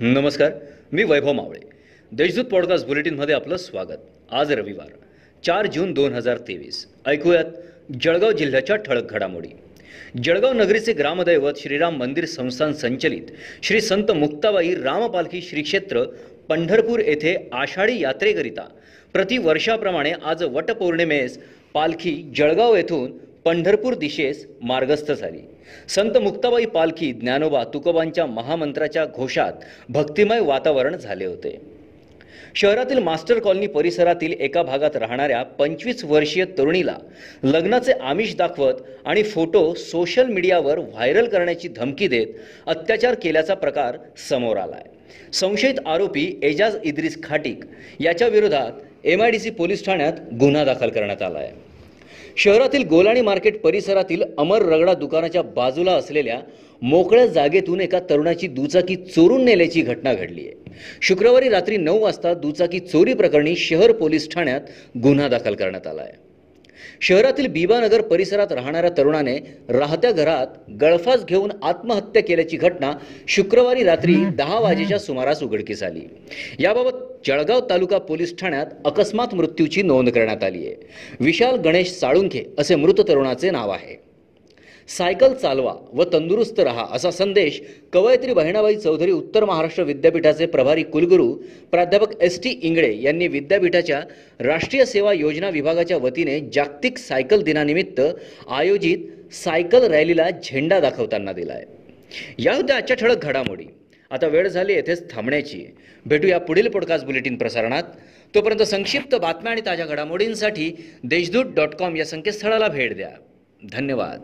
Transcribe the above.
नमस्कार मी वैभव मावळे. देशदूत पॉडकास्ट बुलेटिनमध्ये आपलं स्वागत. आज रविवार चार जून दोन हजार तेवीस. ऐकूयात जळगाव जिल्ह्याच्या ठळक घडामोडी. जळगाव नगरीचे ग्रामदैवत श्रीराम मंदिर संस्थान संचलित श्री संत मुक्ताबाई रामपालखी श्रीक्षेत्र पंढरपूर येथे आषाढी यात्रेकरिता प्रतिवर्षाप्रमाणे आज वटपौर्णिमेस पालखी जळगाव येथून पंढरपूर दिशेस मार्गस्थ झाली. संत मुक्ताबाई पालखी ज्ञानोबा तुकोबांच्या महामंत्राच्या घोषात भक्तिमय वातावरण झाले होते. शहरातील मास्टर कॉलनी परिसरातील एका भागात राहणाऱ्या पंचवीस वर्षीय तरुणीला लग्नाचे आमिष दाखवत आणि फोटो सोशल मीडियावर व्हायरल करण्याची धमकी देत अत्याचार केल्याचा प्रकार समोर आलाय. संशयित आरोपी एजाज इद्रिस खाटिक याच्या विरोधात M I D C police ठाण्यात गुन्हा दाखल करण्यात आला आहे शहरातील गोलाणी मार्केट परिसरातील अमर रगडा दुकानाच्या बाजूला असलेल्या मोकळ्या जागेतून एका तरुणाची दुचाकी चोरून नेल्याची घटना घडली आहे. शुक्रवारी रात्री नऊ वाजता दुचाकी चोरी प्रकरणी शहर पोलीस ठाण्यात गुन्हा दाखल करण्यात आला आहे. शहरातील बीबानगर परिसरात राहणाऱ्या तरुणाने राहत्या घरात गळफास घेऊन आत्महत्या केल्याची घटना शुक्रवारी रात्री दहा वाजेच्या सुमारास उघडकीस आली. याबाबत जळगाव तालुका पोलीस ठाण्यात अकस्मात मृत्यूची नोंद करण्यात आली आहे विशाल गणेश साळुंखे असे मृत तरुणाचे नाव आहे. सायकल चालवा व तंदुरुस्त रहा असा संदेश कवयित्री बहिणाबाई चौधरी उत्तर महाराष्ट्र विद्यापीठाचे प्रभारी कुलगुरू प्राध्यापक एस टी इंगळे यांनी विद्यापीठाच्या राष्ट्रीय सेवा योजना विभागाच्या वतीने जागतिक सायकल दिनानिमित्त आयोजित सायकल रॅलीला झेंडा दाखवताना दिला आहे या होत्या आजच्या ठळक घडामोडी. आता वेळ झाली येथेच थांबण्याची. भेटूया पुढील पॉडकास्ट बुलेटिन प्रसारणात. तोपर्यंत संक्षिप्त बातम्या आणि ताज्या घडामोडींसाठी देशदूत डॉट कॉम या संकेतस्थळाला भेट द्या. धन्यवाद.